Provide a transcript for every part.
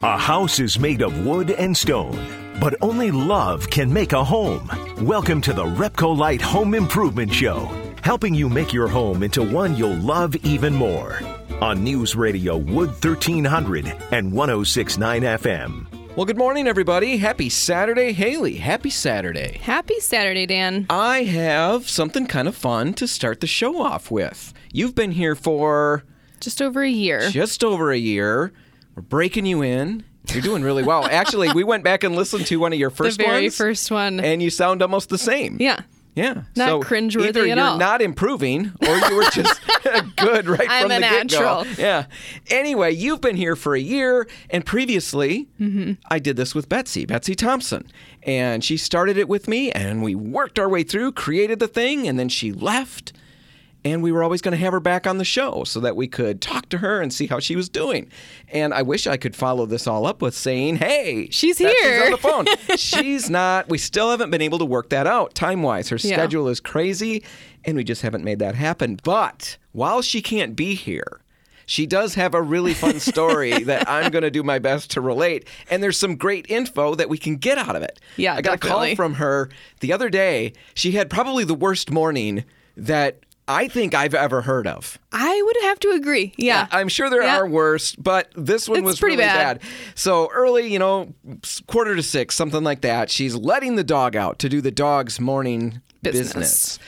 A house is made of wood and stone, but only love can make a home. Welcome to the Repcolite Home Improvement Show, helping you make your home into one you'll love even more. On News Radio Wood 1300 and 1069 FM. Well, good morning, everybody. Happy Saturday, Haley. Happy Saturday. Happy Saturday, Dan. I have something kind of fun to start the show off with. You've been here for Just over a year. just over a year. We're breaking you in. You're doing really well. Actually, we went back and listened to one of your the first very ones, first one. and you sound almost the same. yeah. Yeah. Not so cringeworthy either you're all. not improving or you were just good right I'm from the natural. get-go. Yeah. Anyway, you've been here for a year, and previously Mm-hmm. I did this with Betsy, Betsy Thompson. And she started it with me, and we worked our way through, created the thing, and then she left. And we were always going to have her back on the show so that we could talk to her and see how she was doing. And I wish I could follow this all up with saying, hey, She's here." on the phone. She's not. We still haven't been able to work that out time wise. Her Yeah. schedule is crazy, and we just haven't made that happen. But while she can't be here, she does have a really fun story that I'm going to do my best to relate. And there's some great info that we can get out of it. Yeah, I got a call from her the other day. She had probably the worst morning that I think I've ever heard of. I would have to agree. Yeah. I'm sure there Yeah. are worse, but this one It's was pretty really bad. So early, you know, quarter to six, something like that. She's letting the dog out to do the dog's morning Business. business.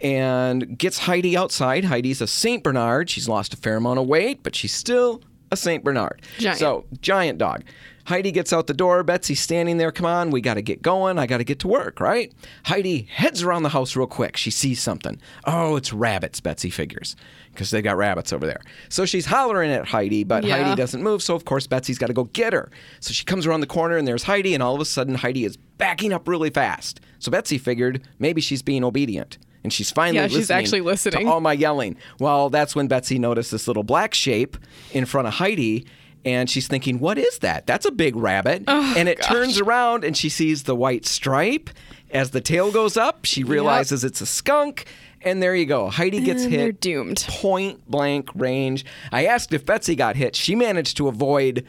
And gets Heidi outside. Heidi's a Saint Bernard. She's lost a fair amount of weight, but she's still a Saint Bernard. Giant. So giant dog. Heidi gets out the door. Betsy's standing there. Come on, we got to get going. I got to get to work, right? Heidi heads around the house real quick. She sees something. Oh, it's rabbits, Betsy figures, because they got rabbits over there. So she's hollering at Heidi, but Yeah. Heidi doesn't move. So, of course, Betsy's got to go get her. So she comes around the corner, and there's Heidi, and all of a sudden, Heidi is backing up really fast. So Betsy figured maybe she's being obedient. And she's finally Yeah, she's actually listening. to all my yelling. Well, that's when Betsy noticed this little black shape in front of Heidi. And she's thinking, what is that? That's a big rabbit. Oh, and it turns around and she sees the white stripe. As the tail goes up, she realizes it's a skunk. And there you go. Heidi gets And hit. they're doomed. Point blank range. I asked if Betsy got hit. She managed to avoid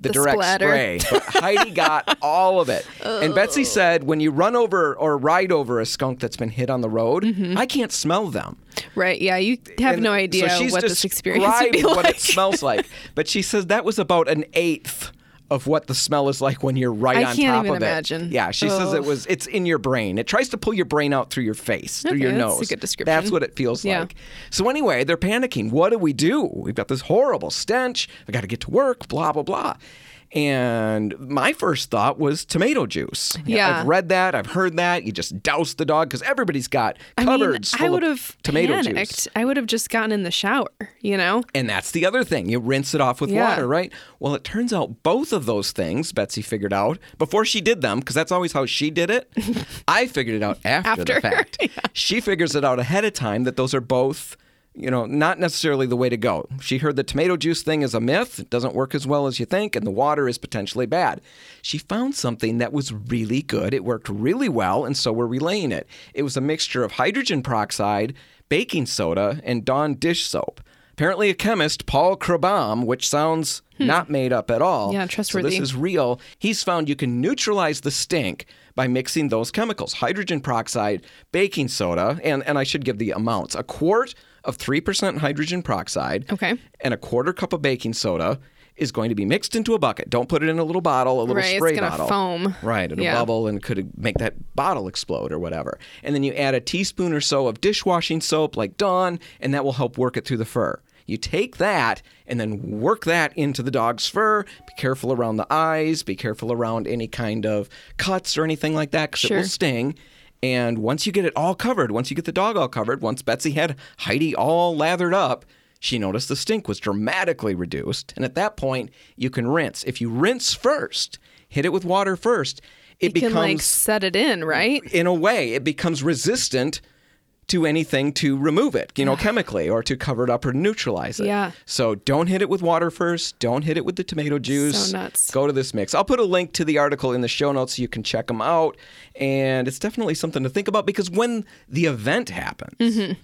the, The direct splatter. spray. But Heidi got all of it. And Betsy said, when you run over or ride over a skunk that's been hit on the road, Mm-hmm. I can't smell them. right. Yeah. You have And no so idea she's what this experience would be like. what it smells like. But she says that was about an eighth of what the smell is like when you're right I on can't top even of it. imagine. Yeah, she says it was it's in your brain. It tries to pull your brain out through your face, through Okay, your that's nose. a good description. That's what it feels Yeah. like. So anyway, they're panicking. What do we do? We've got this horrible stench. I got to get to work, blah blah blah. And my first thought was tomato juice. Yeah. I've read that. I've heard that. You just douse the dog because everybody's got I mean, cupboards I would have tomato panicked. juice. I would have just gotten in the shower, you know? And that's the other thing. You rinse it off with Yeah. water, right? Well, it turns out both of those things Betsy figured out before she did them, because that's always how she did it. I figured it out after, the After. fact. She figures it out ahead of time that those are both, you know, not necessarily the way to go. She heard the tomato juice thing is a myth. It doesn't work as well as you think, and the water is potentially bad. She found something that was really good. It worked really well, and so we're relaying it. It was a mixture of hydrogen peroxide, baking soda, and Dawn dish soap. Apparently, a chemist, Paul Krebaum, which sounds not made up at all. Hmm. Yeah, So trustworthy. this is real. He's found you can neutralize the stink by mixing those chemicals hydrogen peroxide, baking soda, and, and I should give the amounts a quart of 3% hydrogen peroxide Okay. and a quarter cup of baking soda is going to be mixed into a bucket. Don't put it in a little bottle, a little spray bottle. Right, it's spray gonna bottle. foam. Right, it'll Yeah. bubble and could make that bottle explode or whatever. And then you add a teaspoon or so of dishwashing soap like Dawn, and that will help work it through the fur. You take that and then work that into the dog's fur. Be careful around the eyes. Be careful around any kind of cuts or anything like that because it will sting. And once you get it all covered, once you get the dog all covered, once Betsy had Heidi all lathered up, she noticed the stink was dramatically reduced. And at that point, you can rinse. If you rinse first, hit it with water first, it You becomes can like set it in, right? in a way, it becomes resistant to anything to remove it, you know, chemically or to cover it up or neutralize it. Yeah. So don't hit it with water first. Don't hit it with the tomato juice. So nuts. Go to this mix. I'll put a link to the article in the show notes so you can check them out. And it's definitely something to think about because when the event happens, there's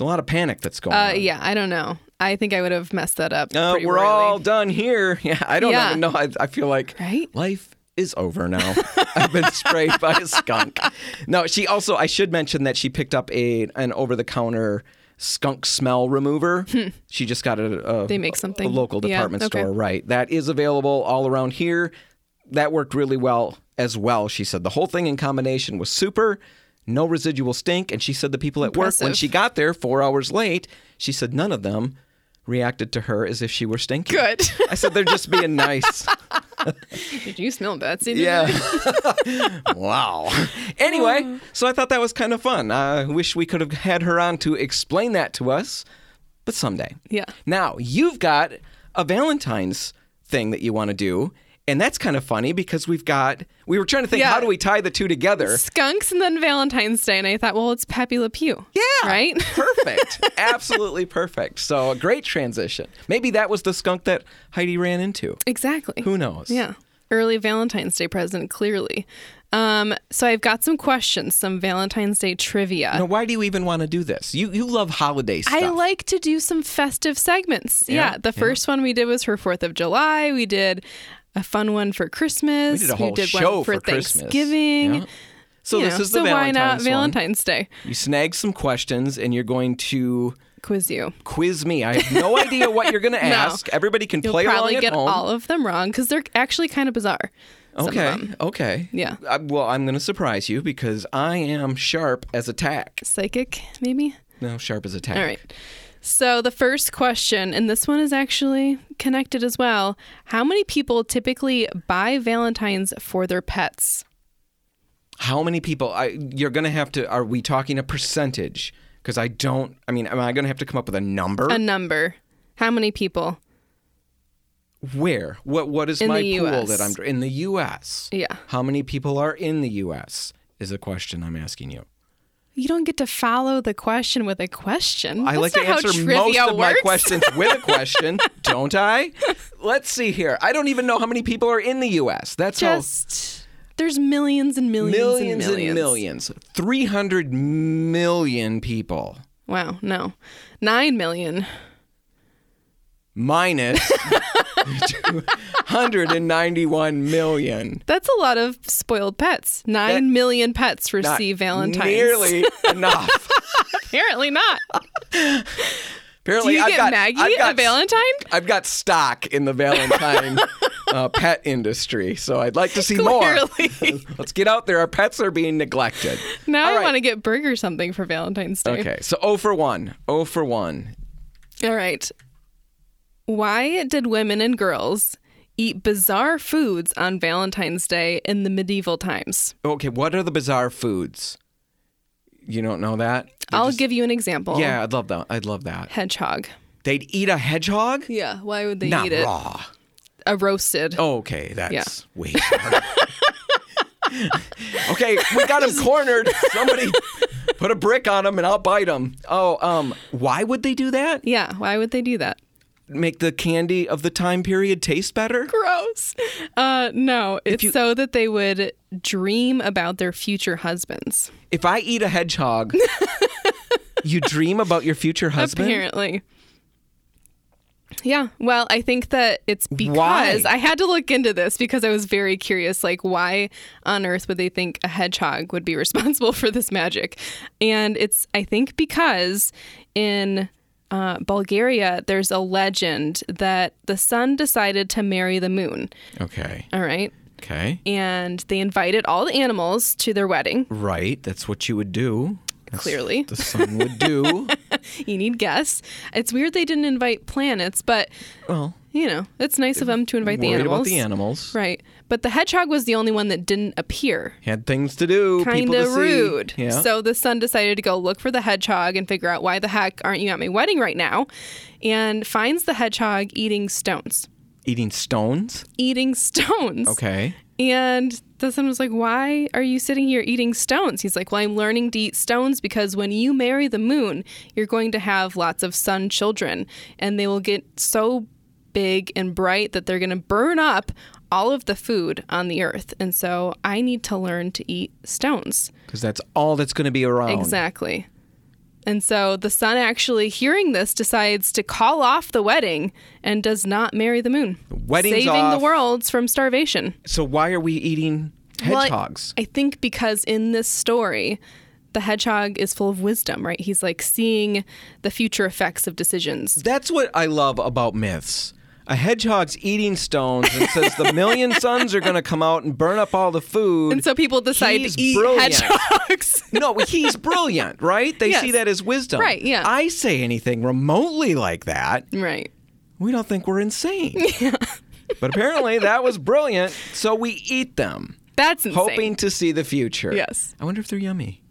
a lot of panic that's going Uh, on. yeah, I don't know. I think I would have messed that up. Uh, we're royally. all done here. Yeah, I don't Yeah. even know. I, I feel like Right? life is over now. I've been sprayed by a skunk. No, she also. I should mention that she picked up a an over the counter skunk smell remover. She just got a, a Hmm. They make a something. local Yeah, department okay. store. Right, that is available all around here. That worked really well as well. She said the whole thing in combination was super. No residual stink, and she said the people at work when she got there four hours late, she said none of them reacted to her as if she were stinky. Good. I said they're just being nice. Did you smell Betsy? Yeah. wow. Anyway, so I thought that was kind of fun. I wish we could have had her on to explain that to us, but someday. Yeah. Now, you've got a Valentine's thing that you want to do. And that's kind of funny because we've got, we were trying to think, Yeah. how do we tie the two together? Skunks and then Valentine's Day, and I thought, well, it's Pepe Le Pew. Yeah. Right? Perfect. Absolutely perfect. So a great transition. Maybe that was the skunk that Heidi ran into. exactly. Who knows? Yeah. Early Valentine's Day present, clearly. Um, so I've got some questions, some Valentine's Day trivia. Now, why do you even want to do this? You you love holiday stuff. I like to do some festive segments. Yeah, Yeah. the first one we did was for Fourth of July. We did a fun one for Christmas. We did a whole show one for, for Christmas. Thanksgiving. Yeah. So You this know, is the so why not Valentine's one. Valentine's Day? You snag some questions and you're going to Quiz you. quiz me. I have no idea what you're going to ask. Everybody can You'll play probably along at get all of them wrong because they're actually kind of bizarre. okay. Okay. Yeah. I, well, I'm going to surprise you because I am sharp as a tack. Psychic, maybe? No, sharp as a tack. All right. So the first question, and this one is actually connected as well. How many people typically buy Valentines for their pets? How many people? I, you're going to have to. Are we talking a percentage? Because I don't. I mean, am I going to have to come up with a number? A number. How many people? Where? What? What is In my pool that I'm in the U.S. Yeah. How many people are in the U.S. is a question I'm asking you. You don't get to follow the question with a question. I That's like to how answer most of my questions with a question, don't I? Let's see here. I don't even know how many people are in the U.S. That's Just there's millions and how millions, millions and millions. millions. Three hundred million people Wow, no, nine million. Minus two hundred and ninety-one million. That's a lot of spoiled pets. Nine That- million pets receive Valentine's. Nearly enough. Apparently not. Apparently, Do you I've get got, Maggie I've got a Valentine? I've got stock in the Valentine uh, pet industry, so I'd like to see more. Clearly. Let's get out there. Our pets are being neglected. Now All I right. want to get burger something for Valentine's Day. Okay, so 0 for 1. 0 for 1. All right. Why did women and girls eat bizarre foods on Valentine's Day in the medieval times? Okay, what are the bizarre foods? You don't know that? They I'll just- give you an example. Yeah, I'd love that. I'd love that. Hedgehog. They'd eat a hedgehog? Yeah. Why would they Not eat it? raw. A roasted. Oh, okay, that's Yeah. way okay, we got him cornered. Somebody put a brick on him and I'll bite him. Oh, um, why would they do that? Yeah. Why would they do that? Make the candy of the time period taste better? Gross. Uh, no, it's you- so that they would dream about their future husbands. If I eat a hedgehog, you dream about your future husband? Apparently. Yeah, well, I think that it's because Why? I had to look into this because I was very curious like why on earth would they think a hedgehog would be responsible for this magic? And it's I think because in uh, Bulgaria there's a legend that the sun decided to marry the moon. Okay. All right. Okay. And they invited all the animals to their wedding. Right. That's what you would do. That's Clearly. The sun would do. You need guests. It's weird they didn't invite planets, but well, you know, it's nice of them to invite the animals. about the animals. Right. But the hedgehog was the only one that didn't appear. He Had things to do. Kind of rude. Yeah. So the son decided to go look for the hedgehog and figure out why the heck aren't you at my wedding right now? And finds the hedgehog eating stones. Eating stones. Eating stones. Okay. And the son was like, Why are you sitting here eating stones? He's like, Well, I'm learning to eat stones because when you marry the moon, you're going to have lots of sun children, and they will get so big and bright that they're going to burn up all of the food on the earth. And so I need to learn to eat stones. Because that's all that's going to be around. Exactly. And so the sun actually hearing this decides to call off the wedding and does not marry the moon. wedding's saving off. the worlds from starvation. So why are we eating Well, I- hedgehogs? I think because in this story, the hedgehog is full of wisdom, right? He's like seeing the future effects of decisions. That's what I love about myths. A hedgehog's eating stones and says the million suns are going to come out and burn up all the food. And so people decide He's to eat brilliant. hedgehogs. no, he's brilliant, right? They Yes. see that as wisdom. Right, yeah. I say anything remotely like that, right. we don't think we're insane. Yeah. But apparently that was brilliant, so we eat them, That's insane. hoping to see the future. Yes. I wonder if they're yummy.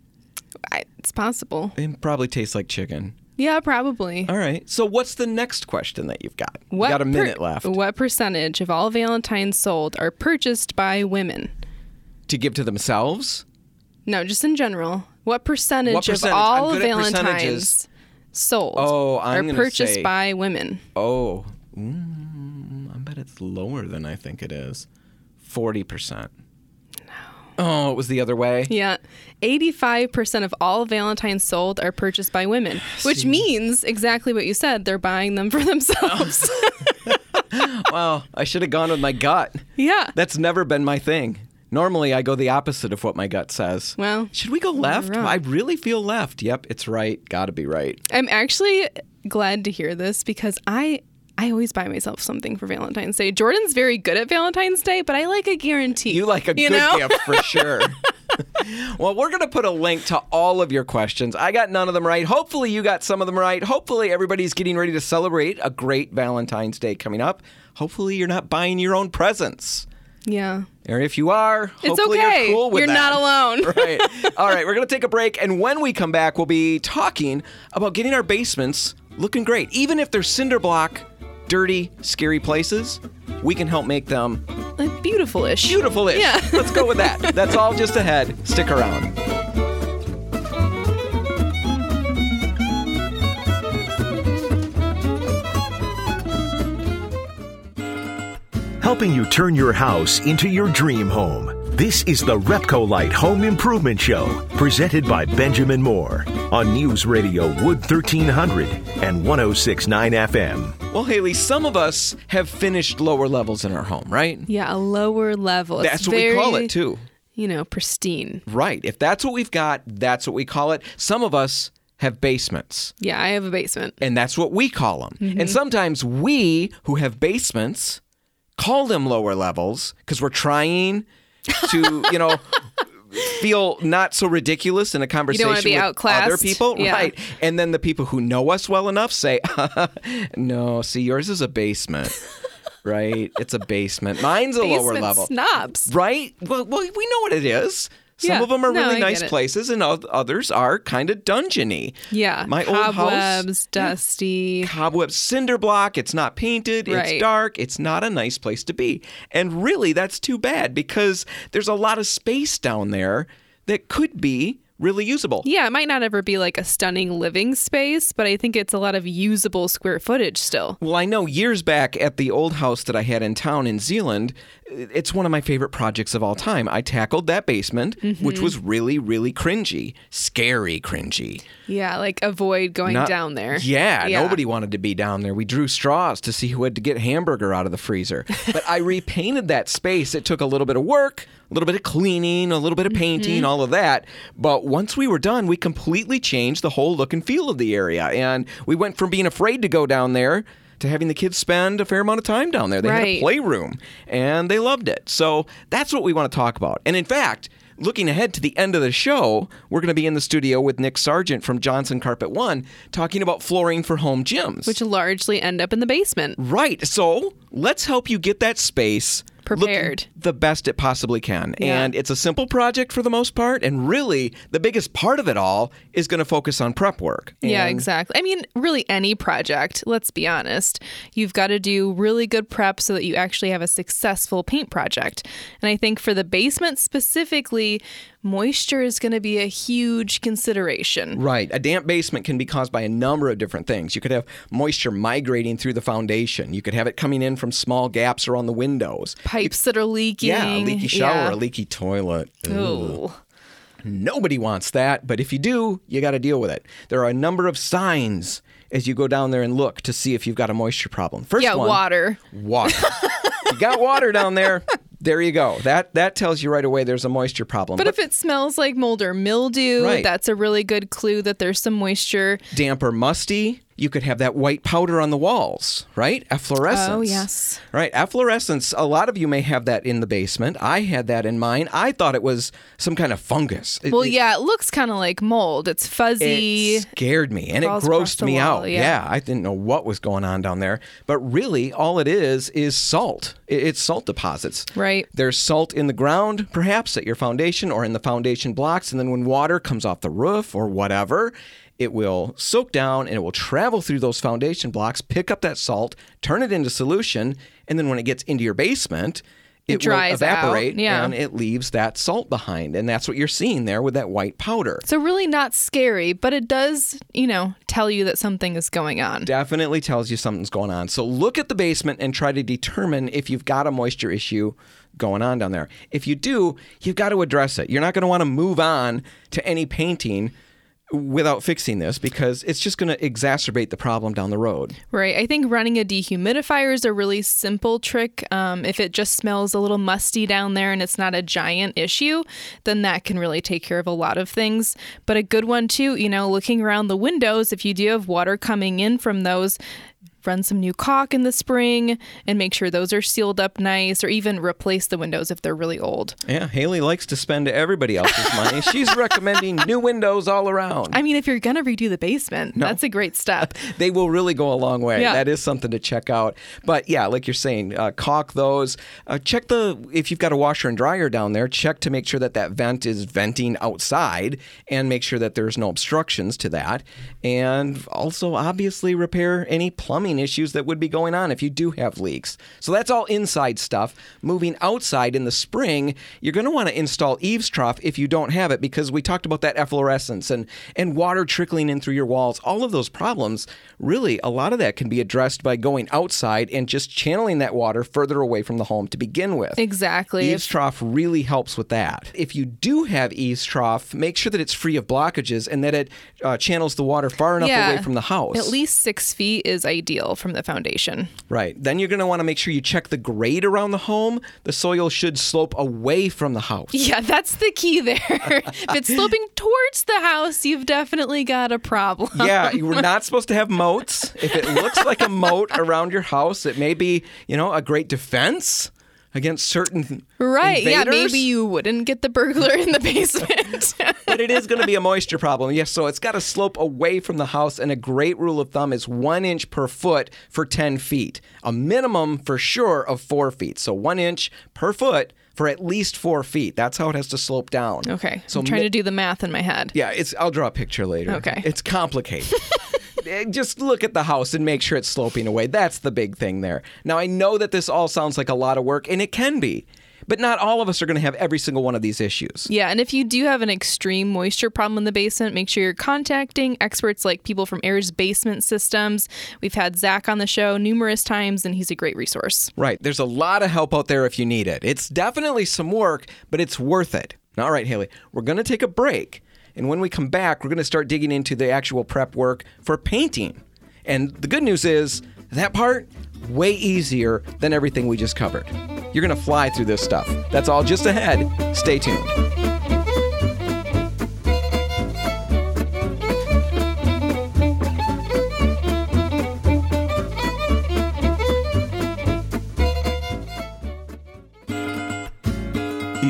I, it's possible. They probably taste like chicken. Yeah, probably. All right. So what's the next question that you've got? You got a per- minute left What percentage of all Valentines sold are purchased by women? to give to themselves. No, just in general. What percentage, What percentage? of all I'm good at Valentines sold Oh, are purchased say- by women? Oh, mm, I bet it's lower than I think it is. Forty percent. No. Oh, it was the other way. Yeah. 85% of all Valentines sold are purchased by women, which means exactly what you said. They're buying them for themselves. Well, I should have gone with my gut. yeah. That's never been my thing. Normally, I go the opposite of what my gut says. Well, should we go left? I really feel left. Yep, it's right. Got to be right. I'm actually glad to hear this because I I always buy myself something for Valentine's Day. Jordan's very good at Valentine's Day, but I like a guarantee. You like a you good know? gift for sure. well, we're going to put a link to all of your questions. I got none of them right. Hopefully, you got some of them right. Hopefully, everybody's getting ready to celebrate a great Valentine's Day coming up. Hopefully, you're not buying your own presents. Yeah. Or if you are, It's okay. you're cool with You're not alone. right. All right, we're going to take a break. And when we come back, we'll be talking about getting our basements looking great. Even if they're cinder block, dirty, scary places, we can help make them Like beautiful-ish. beautiful-ish. Yeah. Let's go with that. That's all just ahead. Stick around. helping you turn your house into your dream home. This is the Repcolite Home Improvement Show, presented by Benjamin Moore on News Radio Wood 1300 and 1069 FM. Well, Haley, some of us have finished lower levels in our home, right? Yeah, a lower level. It's That's what we call it, too. You know, pristine. Right. If that's what we've got, that's what we call it. Some of us have basements. Yeah, I have a basement. and that's what we call them. Mm-hmm. And sometimes we who have basements call them lower levels because we're trying to, you know, feel not so ridiculous in a conversation with outclassed. other people, Yeah. right? And then the people who know us well enough say, "No, see, yours is a basement." right? It's a basement. Mine's a lower level. snobs. Right? Well, well, we know what it is. Some Yeah. of them are No, really I nice places, and others are kind of dungeony. Yeah. My old house- Cobwebs, dusty. cobwebs, cinder block. It's not painted. Right. It's dark. It's not a nice place to be. And really, that's too bad because there's a lot of space down there that could be really usable. Yeah, it might not ever be like a stunning living space, but I think it's a lot of usable square footage still. Well, I know years back at the old house that I had in town in Zeeland, it's one of my favorite projects of all time. I tackled that basement, Mm-hmm. which was really, really cringy, scary cringy. Yeah, like avoid going Not- down there. Yeah, nobody wanted to be down there. We drew straws to see who had to get hamburger out of the freezer. But I repainted that space. It took a little bit of work, a little bit of cleaning, a little bit of painting, all of that. But once we were done, we completely changed the whole look and feel of the area. And we went from being afraid to go down there to having the kids spend a fair amount of time down there. They had a playroom and they loved it. So that's what we want to talk about. And in fact, looking ahead to the end of the show, we're going to be in the studio with Nick Sargent from Johnson Carpet One talking about flooring for home gyms. Which largely end up in the basement. right. So let's help you get that space Prepared. the best it possibly can. Yeah. And it's a simple project for the most part. And really, the biggest part of it all is going to focus on prep work. Yeah, exactly. I mean, really, any project, let's be honest, you've got to do really good prep so that you actually have a successful paint project. And I think for the basement specifically, moisture is going to be a huge consideration. Right. A damp basement can be caused by a number of different things. You could have moisture migrating through the foundation. You could have it coming in from small gaps around the windows. Pipes that are leaking. Yeah, a leaky shower, Yeah. a leaky toilet. Ooh. Ooh. Nobody wants that, but if you do, you got to deal with it. There are a number of signs as you go down there and look to see if you've got a moisture problem. First Yeah, one, water. Water. you got water down there. There you go. That that tells you right away there's a moisture problem. But if it smells like mold or mildew, Right. that's a really good clue that there's some moisture. damp or musty, you could have that white powder on the walls, right? Efflorescence. Oh, yes. Right. Efflorescence. A lot of you may have that in the basement. I had that in mine. I thought it was some kind of fungus. It- Well, it- yeah, it looks kind of like mold. It's fuzzy. It scared me and it grossed me wall, out. yeah. I didn't know what was going on down there. But really, all it is is salt. It's salt deposits. Right. There's salt in the ground, perhaps at your foundation or in the foundation blocks. And then when water comes off the roof or whatever, it will soak down and it will travel through those foundation blocks, pick up that salt, turn it into solution. And then when it gets into your basement, it, will dries out, evaporate yeah. and it leaves that salt behind. And that's what you're seeing there with that white powder. So really not scary, but it does, you know, tell you that something is going on. definitely tells you something's going on. So look at the basement and try to determine if you've got a moisture issue going on down there. If you do, you've got to address it. You're not going to want to move on to any painting without fixing this because it's just going to exacerbate the problem down the road. Right. I think running a dehumidifier is a really simple trick. Um, if it just smells a little musty down there and it's not a giant issue, then that can really take care of a lot of things. But a good one, too, you know, looking around the windows, if you do have water coming in from those, run some new caulk in the spring and make sure those are sealed up nice or even replace the windows if they're really old. Yeah, Haley likes to spend everybody else's money. She's recommending new windows all around. I mean, if you're going to redo the basement, that's a great step. they will really go a long way. Yeah. That is something to check out. But yeah, like you're saying, uh, caulk those. Uh, check the if you've got a washer and dryer down there. Check to make sure that that vent is venting outside, and make sure that there's no obstructions to that. And also, obviously, repair any plumbing issues that would be going on if you do have leaks. So that's all inside stuff. Moving outside in the spring, you're going to want to install eaves trough if you don't have it because we talked about that efflorescence and and water trickling in through your walls. All of those problems, really, a lot of that can be addressed by going outside and just channeling that water further away from the home to begin with. Exactly. Eaves trough really helps with that. If you do have eaves trough, make sure that it's free of blockages and that it uh, channels the water far enough away from the house. At least six feet is ideal from the foundation. Right. Then you're going to want to make sure you check the grade around the home. The soil should slope away from the house. Yeah, that's the key there. if it's sloping towards the house, you've definitely got a problem. yeah, you were not supposed to have moats. If it looks like a moat around your house, it may be, you know, a great defense against certain Right. Yeah, maybe you wouldn't get the burglar in the basement. but it is going to be a moisture problem. Yes, so it's got to slope away from the house, and a great rule of thumb is one inch per foot for 10 feet. A minimum for sure of four feet. So one inch per foot for at least four feet. That's how it has to slope down. okay. So I'm trying mi- to do the math in my head. Yeah, it's. I'll draw a picture later. Okay. It's complicated. Eh, Just look at the house and make sure it's sloping away. That's the big thing there. Now I know that this all sounds like a lot of work, and it can be, but not all of us are going to have every single one of these issues. Yeah, and if you do have an extreme moisture problem in the basement, make sure you're contacting experts like people from Ayers Basement Systems. We've had Zach on the show numerous times, and he's a great resource. Right. There's a lot of help out there if you need it. It's definitely some work, but it's worth it. All right, Haley, we're going to take a break. And when we come back, we're going to start digging into the actual prep work for painting. And the good news is that part, way easier than everything we just covered. You're going to fly through this stuff. That's all just ahead. Stay tuned.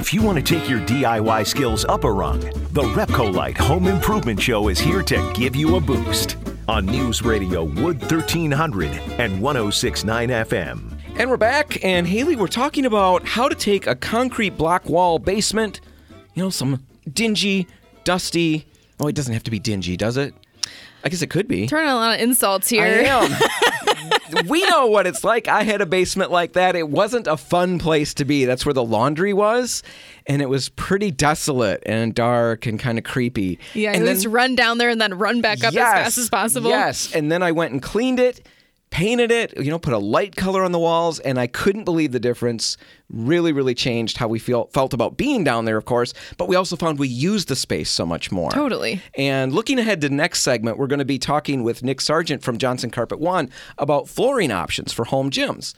If you want to take your DIY skills up a rung, the Repcolite Home Improvement Show is here to give you a boost on News Radio Wood 1300 and 1069 FM. And we're back, and Haley, we're talking about how to take a concrete block wall basement, you know, some dingy, dusty. Oh, it doesn't have to be dingy, does it? I guess it could be. Turning a lot of insults I here. am. we know what it's like. I had a basement like that. It wasn't a fun place to be. That's where the laundry was, and it was pretty desolate and dark and kind of creepy. Yeah, and it was run down there and then run back up as fast as possible. Yes, and then I went and cleaned it. Painted it, you know, put a light color on the walls, and I couldn't believe the difference. Really, really changed how we feel felt about being down there, of course. But we also found we used the space so much more. Totally. And looking ahead to the next segment, we're going to be talking with Nick Sargent from Johnson Carpet One about flooring options for home gyms.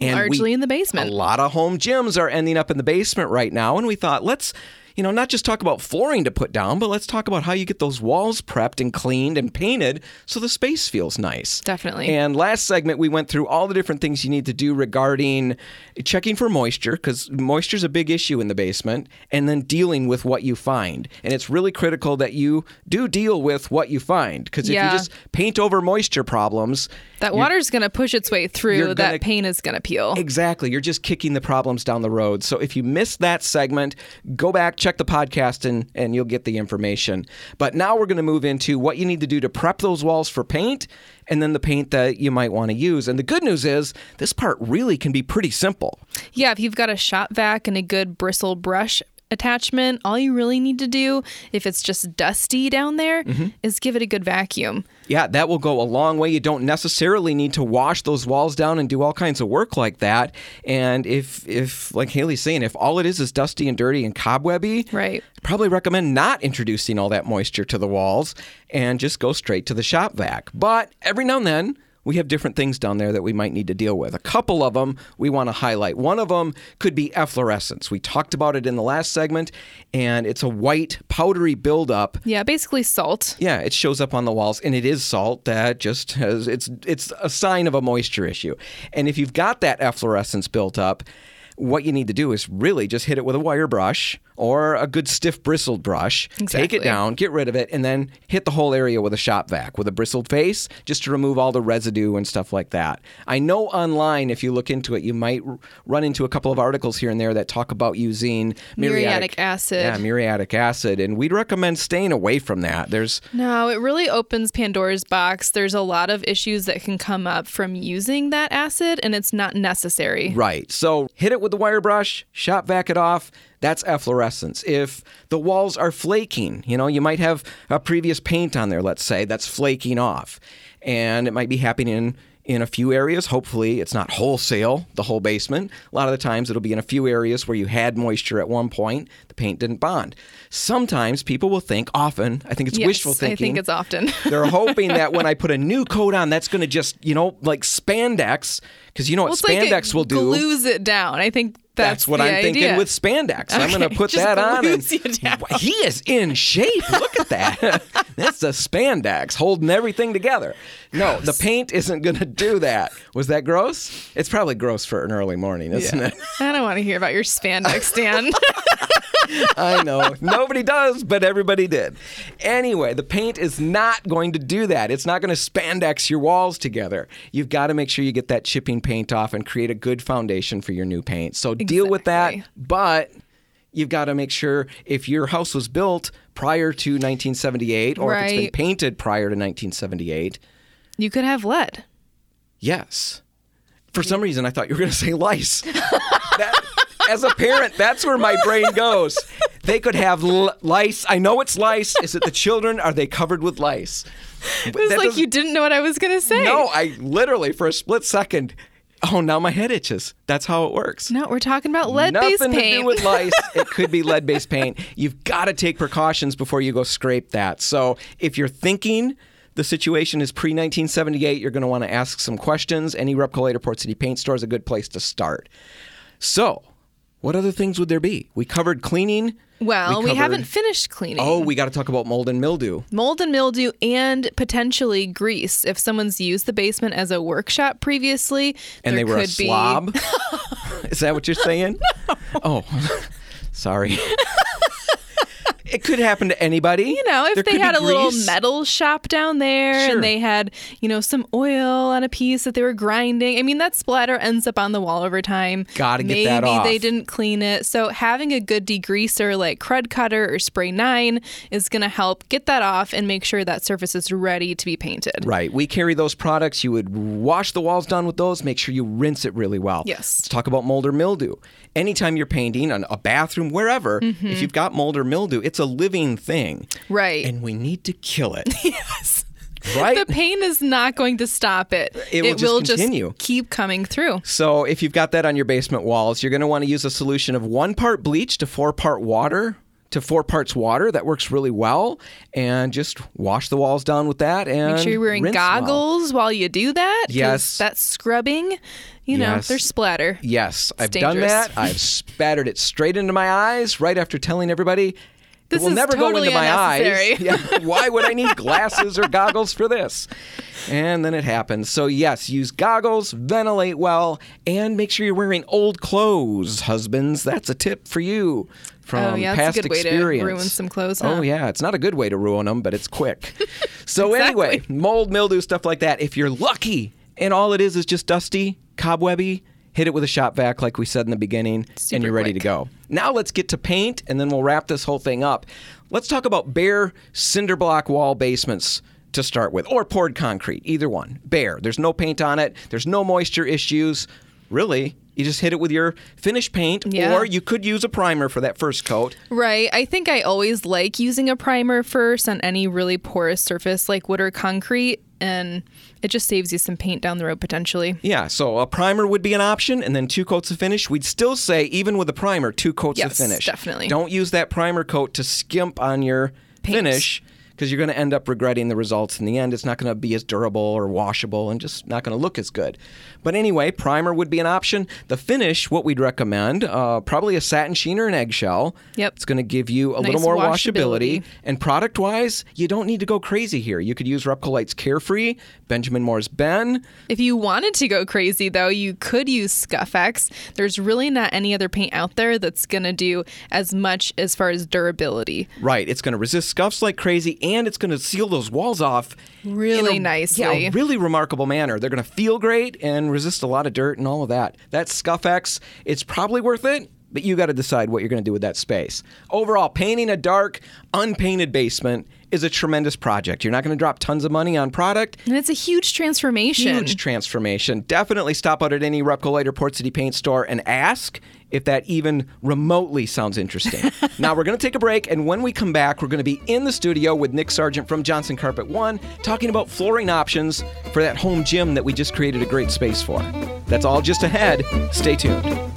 And Largely we- in the basement. A lot of home gyms are ending up in the basement right now, and we thought let's. You know, not just talk about flooring to put down, but let's talk about how you get those walls prepped and cleaned and painted so the space feels nice. Definitely. And last segment, we went through all the different things you need to do regarding checking for moisture, because moisture is a big issue in the basement, and then dealing with what you find. And it's really critical that you do deal with what you find, because if Yeah. you just paint over moisture problems, That water's going to push its way through. gonna- that paint is going to peel. Exactly. You're just kicking the problems down the road. So if you missed that segment, go back, check the podcast, and, and you'll get the information. But now we're going to move into what you need to do to prep those walls for paint and then the paint that you might want to use. And the good news is this part really can be pretty simple. Yeah, if you've got a shop vac and a good bristle brush attachment, all you really need to do, if it's just dusty down there, Mm-hmm. is give it a good vacuum. Yeah, that will go a long way. You don't necessarily need to wash those walls down and do all kinds of work like that. And if, if like Haley's saying, if all it is is dusty and dirty and cobwebby, Right. probably recommend not introducing all that moisture to the walls and just go straight to the shop vac. But every now and then, we have different things down there that we might need to deal with. A couple of them we want to highlight. One of them could be efflorescence. We talked about it in the last segment, and it's a white, powdery buildup Yeah, basically salt. yeah, it shows up on the walls, and it is salt that just has it's it's a sign of a moisture issue. And if you've got that efflorescence built up, what you need to do is really just hit it with a wire brush or a good stiff bristled brush. Take it down, get rid of it, and then hit the whole area with a shop vac with a bristled face just to remove all the residue and stuff like that. I know online, if you look into it, you might r- run into a couple of articles here and there that talk about using Muriatic acid. Yeah, muriatic acid, and we'd recommend staying away from that. There's No, it really opens Pandora's box. There's a lot of issues that can come up from using that acid, and it's not necessary. Right. So hit it with the wire brush, shop vac it off. That's efflorescence. If the walls are flaking, you know, you might have a previous paint on there, let's say, that's flaking off. And it might be happening in, in a few areas. Hopefully, it's not wholesale, the whole basement. A lot of the times, it'll be in a few areas where you had moisture at one point, the paint didn't bond. Sometimes people will think, often, I think it's Yes, wishful thinking. I think it's often. They're hoping that when I put a new coat on, that's going to just, you know, like spandex, because you know what Well, like spandex it will do. glues it down. I think that's, That's what I'm idea. thinking with spandex. I'm going to put that on. And, glues you down. he is in shape. Look at that. That's the spandex holding everything together. No, the paint isn't going to do that. Was that gross? It's probably gross for an early morning, isn't it? I don't want to hear about your spandex, Dan. I know. Nobody does, but everybody did. Anyway, the paint is not going to do that. It's not going to spandex your walls together. You've got to make sure you get that chipping paint off and create a good foundation for your new paint. So deal with that, but you've got to make sure if your house was built prior to 1978 or if it's been painted prior to 1978, you could have lead. yes. For some reason, I thought you were going to say lice. That- as a parent, that's where my brain goes. They could have l- lice. I know it's lice. Is it the children? Are they covered with lice? It was like you didn't know what I was going to say. No, I literally for a split second. Oh, now my head itches. That's how it works. No, we're talking about lead-based paint. Nothing to do with lice. it could be lead-based paint. You've got to take precautions before you go scrape that. So if you're thinking the situation is pre 1978, you're going to want to ask some questions. Any Repco Later Port City paint store is a good place to start. So, what other things would there be? We covered cleaning. well, we, covered- haven't finished cleaning. Oh, we got to talk about mold and mildew. mold and mildew and potentially grease. If someone's used the basement as a workshop previously, And there they were a could be slob. is that what you're saying? Oh, sorry. It could happen to anybody. You know, if There they had a little metal shop down there Sure. and they had, you know, some oil on a piece that they were grinding. I mean, that splatter ends up on the wall over time. Gotta get Maybe that off. Maybe they didn't clean it. So having a good degreaser like Crud Cutter or Spray 9 is going to help get that off and make sure that surface is ready to be painted. Right. We carry those products. You would wash the walls down with those. Make sure you rinse it really well. Yes. Let's talk about mold or mildew. Anytime you're painting on a bathroom, wherever, if mm-hmm. you've got mold or mildew, it's a living thing. Right. And we need to kill it. yes. Right? The pain is not going to stop it. It will just continue. keep coming through. So if you've got that on your basement walls, you're going to want to use a solution of one part bleach to four part water to four parts water. That works really well. And just wash the walls down with that. And Make sure you're wearing rinse well. goggles while you do that. Yes. That's scrubbing. You know, Yes. there's splatter. Yes, I've dangerous. done that. I've spattered it straight into my eyes right after telling everybody. This it will never totally go into my eyes. Yeah, why would I need glasses or goggles for this? And then it happens. So yes, use goggles, ventilate well, and make sure you're wearing old clothes, husbands. That's a tip for you from Oh, yeah, that's past a good way to experience. ruin some clothes, Oh yeah, it's not a good way to ruin them, but it's quick. so Exactly. anyway, mold, mildew, stuff like that. If you're lucky, and all it is is just dusty, cobwebby, hit it with a shop vac, like we said in the beginning, and you're ready quick. to go. Now let's get to paint, and then we'll wrap this whole thing up. Let's talk about bare cinder block wall basements to start with, or poured concrete, either one. Bare. There's no paint on it. There's no moisture issues. Really, you just hit it with your finished paint, Yeah. or you could use a primer for that first coat. Right. I think I always like using a primer first on any really porous surface like wood or concrete, and it just saves you some paint down the road potentially. Yeah, so a primer would be an option, and then two coats of finish. We'd still say, even with a primer, two coats Yes, of finish. definitely. Don't use that primer coat to skimp on your Paint. finish because you're going to end up regretting the results in the end. It's not going to be as durable or washable and just not going to look as good. But anyway, primer would be an option. The finish, what we'd recommend, uh, probably a satin sheen or an eggshell. Yep. It's going to give you a Nice little more washability. washability. And product wise, you don't need to go crazy here. You could use Repcolite's Carefree, Benjamin Moore's Ben. If you wanted to go crazy, though, you could use Scuff-X. There's really not any other paint out there that's going to do as much as far as durability. Right. It's going to resist scuffs like crazy and it's going to seal those walls off Really in a, nicely. Yeah, a really remarkable manner. They're going to feel great and resist a lot of dirt and all of that. That's Scuff-X. It's probably worth it, but you got to decide what you're going to do with that space. Overall, painting a dark, unpainted basement is a tremendous project. You're not going to drop tons of money on product. And it's a huge transformation. Huge transformation. Definitely stop out at any Repcolite or Port City Paint store and ask if that even remotely sounds interesting. now we're going to take a break, and when we come back, we're going to be in the studio with Nick Sargent from Johnson Carpet One, talking about flooring options for that home gym that we just created a great space for. That's all just ahead. Stay tuned.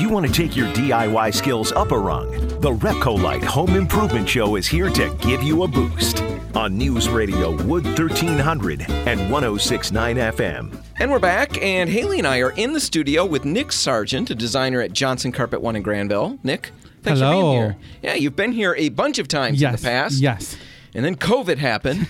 If you want to take your DIY skills up a rung, the Repcolite Home Improvement Show is here to give you a boost on News Radio Wood 1300 and 1069 FM. And we're back, and Haley and I are in the studio with Nick Sargent, a designer at Johnson Carpet One in Grandville. Nick, thanks for being here. Yeah, you've been here a bunch of times yes. in the past. Yes. And then COVID happened.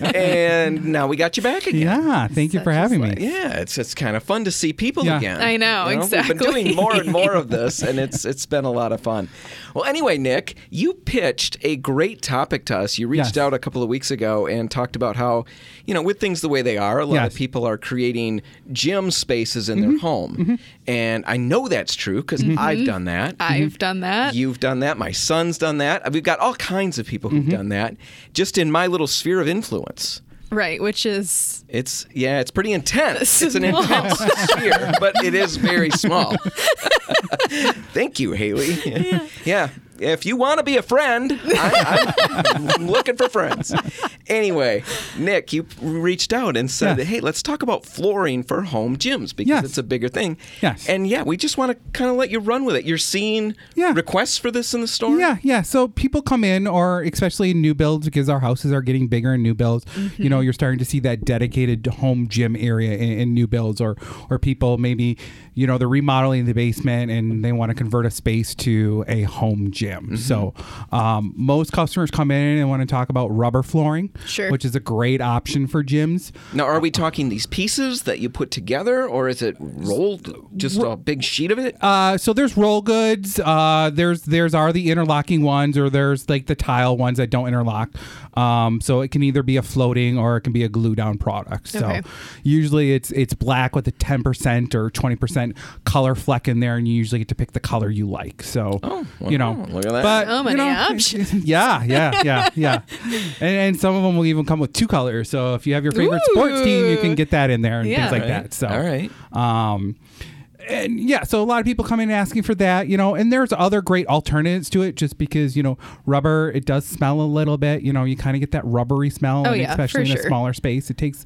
and now we got you back again. Yeah. Thank you for having me. Yeah, it's it's kind of fun to see people Yeah. again. I know, exactly. We've been doing more and more of this, and it's it's been a lot of fun. Well, anyway, Nick, you pitched a great topic to us. You reached Yes. out a couple of weeks ago and talked about how, you know, with things the way they are, a lot Yes. of people are creating gym spaces in Mm-hmm. their home, and I know that's true because I've done that. I've done that. You've done that. My son's done that. We've got all kinds of people Mm-hmm. who've done that just in my little sphere of influence. right, which is It's yeah, it's pretty intense. It's an intense sphere, but it is very small. Thank you, Haley. Yeah. If you want to be a friend, I, I'm looking for friends. Anyway, Nick, you reached out and said, Yes. "Hey, let's talk about flooring for home gyms because Yes. it's a bigger thing." Yes. And yeah, we just want to kind of let you run with it. You're seeing Yeah. requests for this in the store. Yeah, yeah. So people come in, or especially in new builds, because our houses are getting bigger in new builds. You know, mm-hmm. you're starting to see that dedicated home gym area in, in new builds, or or people maybe, you know, they're remodeling the basement and they want to convert a space to a home gym. So um, most customers come in and want to talk about rubber flooring, Sure. which is a great option for gyms. Now, are we talking these pieces that you put together, or is it rolled, just a big sheet of it? Uh, so there's roll goods. Uh, there's there's are the interlocking ones, or there's like the tile ones that don't interlock. Um, so it can either be a floating or it can be a glue down product. So usually it's it's black with a 10% or 20% color fleck in there, and you usually get to pick the color you like. So you know, look at that. But So you know, options. Yeah, yeah, yeah, yeah. and, and some of them will even come with two colors. So if you have your favorite sports team, you can get that in there and Yeah. things like All right. that. So All right. um, and yeah, so a lot of people come in asking for that, you know, and there's other great alternatives to it just because, you know, rubber, it does smell a little bit, you know, you kind of get that rubbery smell, Oh, and yeah, especially for in a smaller space. It takes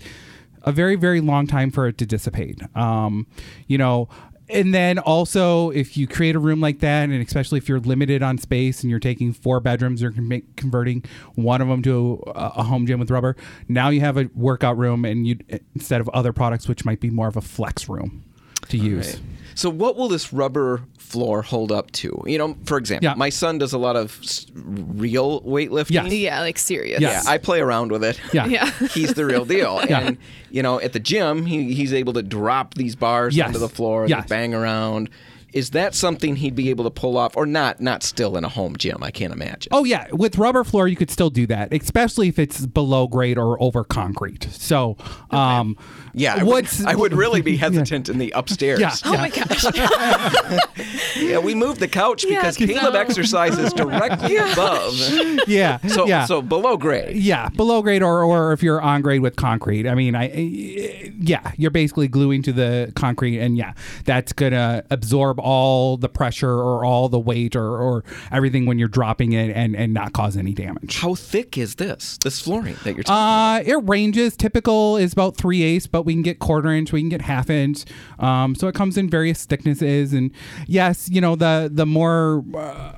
a very, very long time for it to dissipate. Um, you know, and then also, if you create a room like that, and especially if you're limited on space and you're taking four bedrooms, you're converting one of them to a, a home gym with rubber. Now you have a workout room, and you instead of other products, which might be more of a flex room to use. Right. So, what will this rubber floor hold up to? You know, for example, Yeah. my son does a lot of real weightlifting. Yes. Yeah, like serious. Yes. Yeah, I play around with it. Yeah. Yeah. he's the real deal. Yeah. And you know, at the gym, he, he's able to drop these bars Yes. onto the floor, Yes. bang around. Is that something he'd be able to pull off, or not? Not still in a home gym. I can't imagine. Oh yeah, with rubber floor you could still do that, especially if it's below grade or over concrete. So, um, yeah, I would, I would really be hesitant in the upstairs. Yeah. Oh my gosh. Yeah, we moved the couch Yeah, because Caleb no. exercises directly above. yeah, So, yeah. so below grade. Yeah, below grade or, or if you're on grade with concrete. I mean, I yeah, you're basically gluing to the concrete, and yeah, that's gonna absorb all the pressure or all the weight or, or everything when you're dropping it and and not cause any damage. How thick is this? This flooring that you're talking Uh, it ranges. Typical is about three eighths, but we can get quarter inch, we can get half inch. Um, so it comes in various thicknesses, and yes, you know the the more. Uh,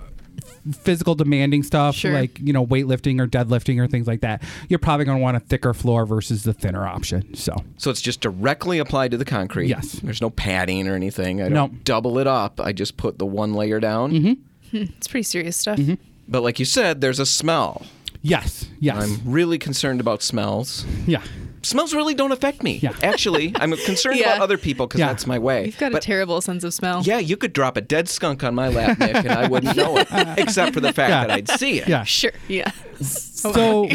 physical demanding stuff Sure. like you know weightlifting or deadlifting or things like that you're probably going to want a thicker floor versus the thinner option so So it's just directly applied to the concrete. Yes. There's no padding or anything. I don't No. double it up. I just put the one layer down. Mm-hmm. it's pretty serious stuff. But like you said, there's a smell. yes yes I'm really concerned about smells. yeah Smells really don't affect me. Yeah. Actually, I'm concerned Yeah. about other people because Yeah. that's my way. You've got but a terrible sense of smell. yeah, you could drop a dead skunk on my lap, Nick, and I wouldn't know it, except for the fact Yeah. that I'd see it. yeah Sure. Yeah. so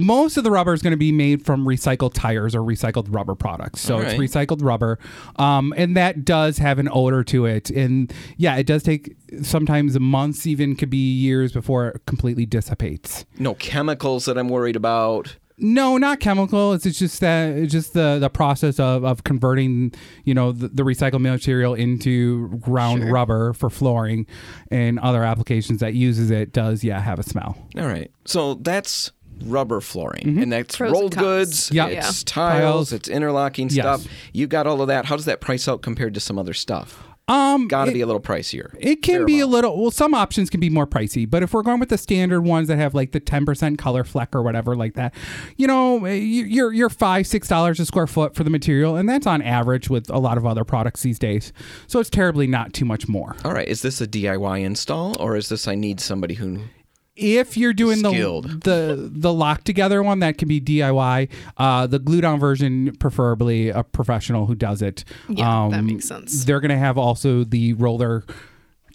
most of the rubber is going to be made from recycled tires or recycled rubber products so All it's recycled rubber um, and that does have an odor to it and yeah it does take sometimes months even could be years before it completely dissipates No chemicals that I'm worried about. No not chemical. it's it's just that it's just the the process of, of converting you know the, the recycled material into ground Sure. rubber for flooring and other applications that uses it does yeah have a smell All right. So that's rubber flooring, mm-hmm. and that's Pros rolled cons. goods. Yeah. It's Yeah. tiles. Tiles. It's interlocking Yes. stuff. You got all of that. How does that price out compared to some other stuff? Um Got to be a little pricier. It can be a little. Well, some options can be more pricey, but if we're going with the standard ones that have like the ten percent color fleck or whatever like that, you know, you're you're five six dollars a square foot for the material, and that's on average with a lot of other products these days. So it's terribly not too much more. All right. Is this a DIY install, or is this I need somebody who? If you're doing the Skilled. the the lock together one, that can be DIY. Uh, the glue down version, preferably a professional who does it. Um, Yeah, that makes sense. They're gonna have also the roller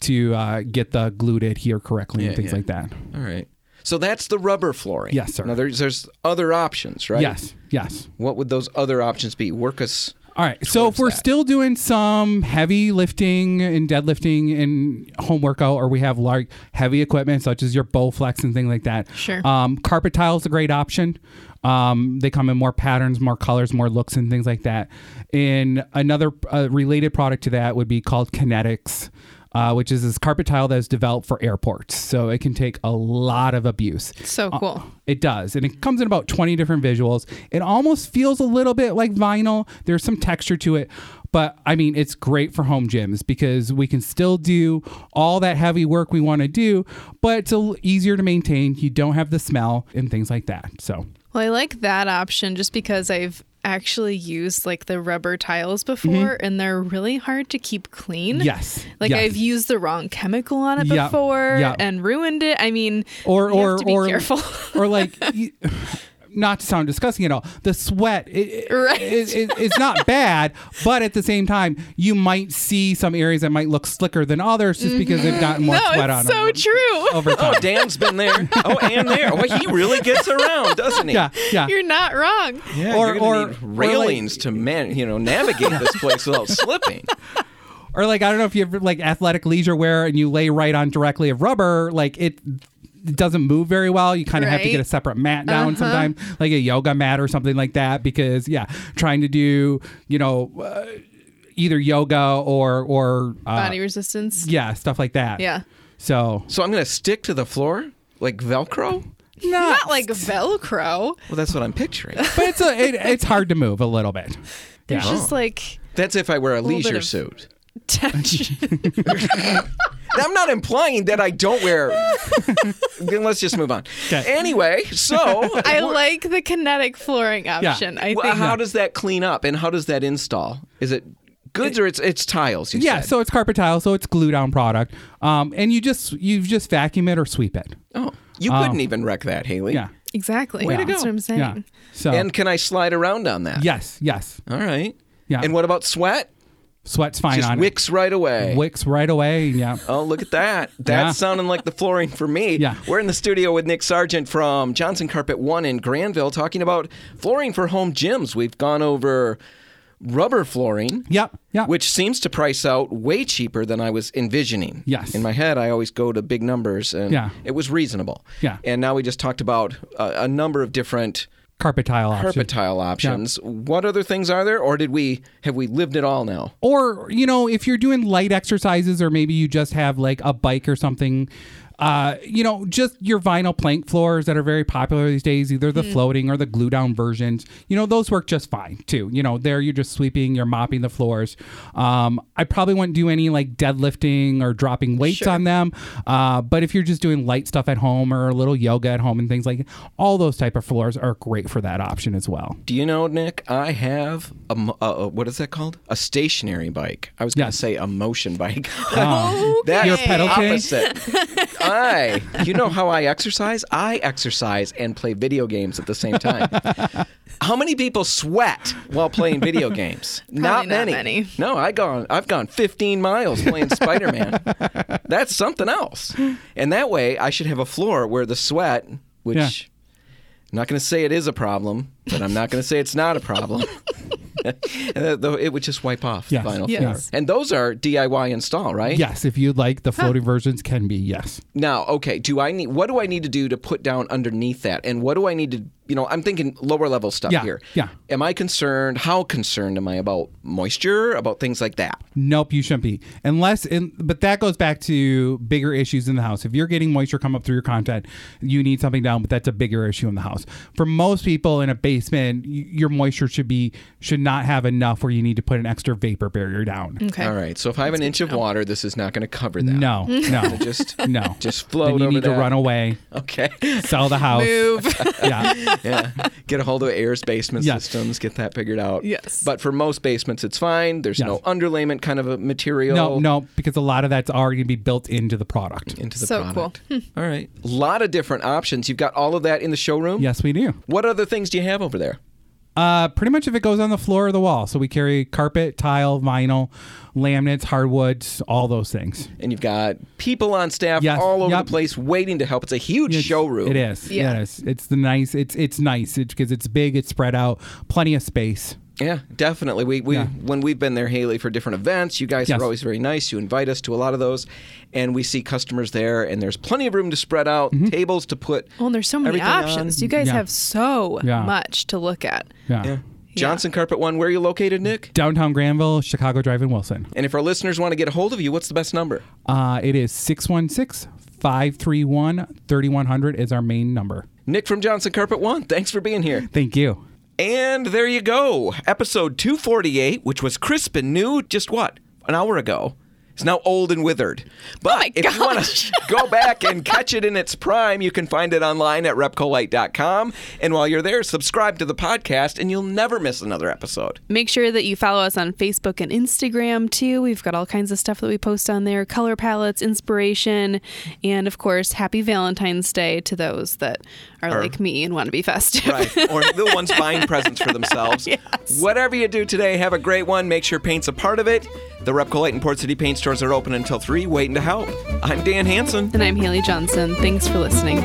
to uh, get the glued to adhere correctly Yeah, and things yeah. like that. All right. So that's the rubber flooring. Yes, sir. Now there's there's other options, right? Yes, yes. What would those other options be? Work us. All right. So if we're that. still doing some heavy lifting and deadlifting and home workout, or we have large heavy equipment such as your Bowflex and things like that, Sure. Um, carpet tile is a great option. Um, they come in more patterns, more colors, more looks, and things like that. And another uh, related product to that would be called Kinetex. Uh, which is this carpet tile that is developed for airports. So it can take a lot of abuse. So cool. It does. And it comes in about 20 different visuals. It almost feels a little bit like vinyl. There's some texture to it. But I mean, it's great for home gyms because we can still do all that heavy work we want to do, but it's a little easier to maintain. You don't have the smell and things like that. So, Well, I like that option just because I've actually used like the rubber tiles before and they're really hard to keep clean. Mm-hmm. yes. Like yes. I've used the wrong chemical on it Yeah, before yeah. and ruined it. I mean, or you or have to be or careful. or like not to sound disgusting at all the sweat it, Right. it- it- it's not bad but at the same time you might see some areas that might look slicker than others just because they've gotten more mm-hmm. no, sweat on it's so them true. over time Oh, Dan's been there. Oh, and there. Well, he really gets around, doesn't he? yeah yeah You're not wrong. Yeah, Or- you're gonna or- need or like- railings to man, you know, navigate this place without slipping. or like i don't know if you have like athletic leisure wear and you lay right on directly of rubber like it it doesn't move very well. You kind of have to get a separate mat down sometimes, like a yoga mat or something like that, because yeah, trying to do you know. Uh, either yoga or or uh, Body resistance. yeah, stuff like that. Yeah. So So I'm going to stick to the floor like Velcro? Not like Velcro. Well, that's what I'm picturing. but it's a, it, it's hard to move a little bit. There's Yeah. just like That's if I wear a little bit leisure of- suit. Tension. I'm not implying that I don't wear. then let's just move on. Okay. Anyway, so I like the kinetic flooring option. I Well, think how does that clean up and how does that install? Is it goods or it's it's tiles? You Yeah, said? so it's carpet tile, so it's glue down product. Um, and you just you just vacuum it or sweep it. oh, you couldn't even wreck that, Haley. Yeah. exactly. Way to That's go. what I'm saying. Yeah. So And can I slide around on that? yes, yes. All right. Yeah. And what about sweat? Sweat's fine Just on wicks right away. Wicks right away. Yeah. Oh, look at that. That's Yeah. sounding like the flooring for me. Yeah. We're in the studio with Nick Sargent from Johnson Carpet One in Grandville talking about flooring for home gyms. We've gone over rubber flooring. Yep. Yep. Which seems to price out way cheaper than I was envisioning. Yes. In my head, I always go to big numbers, and Yeah. it was reasonable. Yeah. And now we just talked about a, a number of different carpet tile option. carpet tile options. What other things are there, or did we have we lived it all now? Or, you know, if you're doing light exercises or maybe you just have like a bike or something, uh, you know, just your vinyl plank floors that are very popular these days, either the floating or the glue down versions, you know, those work just fine too. You know, there you're just sweeping, you're mopping the floors. Um, I probably wouldn't do any like deadlifting or dropping weights on them. Uh, but if you're just doing light stuff at home or a little yoga at home and things like all those type of floors are great for that option as well. Do you know, Nick? I have a, a, a what is that called? A stationary bike. I was going to Yes. say a motion bike. Um, That's Your pedal king? opposite. I, you know how I exercise? I exercise and play video games at the same time. How many people sweat while playing video games? not, not many. many. No, I gone. I've gone 15 miles playing Spider Man. That's something else. And that way, I should have a floor where the sweat, which Yeah. I'm not going to say it is a problem, but I'm not going to say it's not a problem. And the- it would just wipe off Yes. the vinyl Yes. floor. And those are DIY install, right? Yes, if you'd like, the floating versions can be, yes. Now, okay, do I need what do I need to do to put down underneath that? And what do I need to you know, I'm thinking lower level stuff Yeah, here. yeah. Am I concerned? How concerned am I about moisture, about things like that? Nope, you shouldn't be. Unless, in, but that goes back to bigger issues in the house. If you're getting moisture come up through your content, you need something down, but that's a bigger issue in the house. For most people in a basement, your moisture should be should not have enough where you need to put an extra vapor barrier down. Okay. All right. So if I have an inch of water, this is not going to cover that. No, no, Just no. just float Then you over need to run away, Okay. sell the house. Move. Yeah, yeah. Get a hold of Ayers basement Yes. systems, get that figured out. Yes. But for most basements, it's fine. There's no underlayment kind of a material. no, no, because a lot of that's already going to be built into the product. Into the product. So cool. All right. A lot of different options. You've got all of that in the showroom. Yes, we do. What other things do you have over there? Uh, pretty much if it goes on the floor or the wall. So we carry carpet, tile, vinyl, laminates, hardwoods, all those things. And you've got people on staff Yes. all over Yep. the place waiting to help. It's a huge It's- showroom. It is. Yeah. Yes. It's the nice. It's it's nice. It's because it's big. It's spread out. Plenty of space. Yeah, definitely. We, we Yeah. when we've been there, Haley, for different events, you guys Yes. are always very nice. You invite us to a lot of those, and we see customers there, and there's plenty of room to spread out, Mm-hmm. tables to put. Well, there's so many everything on. options. You guys Yeah. have so Yeah. much to look at. Yeah. Yeah. Johnson Carpet One, where are you located, Nick? Downtown Grandville, Chicago Drive in Wilson. And if our listeners want to get a hold of you, what's the best number? Uh, it is 616 531 3100 is our main number. Nick from Johnson Carpet One, thanks for being here. Thank you. And there you go. Episode 248, which was crisp and new just what? An hour ago. It's now old and withered. Oh but my if you want to go back and catch it in its prime, you can find it online at repcolite.com. And while you're there, subscribe to the podcast and you'll never miss another episode. Make sure that you follow us on Facebook and Instagram too. We've got all kinds of stuff that we post on there color palettes, inspiration, and of course, happy Valentine's Day to those that are like me and want to be festive. Right. or the ones buying presents for themselves. Whatever you do today, have a great one. Make sure paint's a part of it. The Repcolite and Port City paint stores are open until 3, waiting to help. I'm Dan Hanson. And I'm Haley Johnson. Thanks for listening.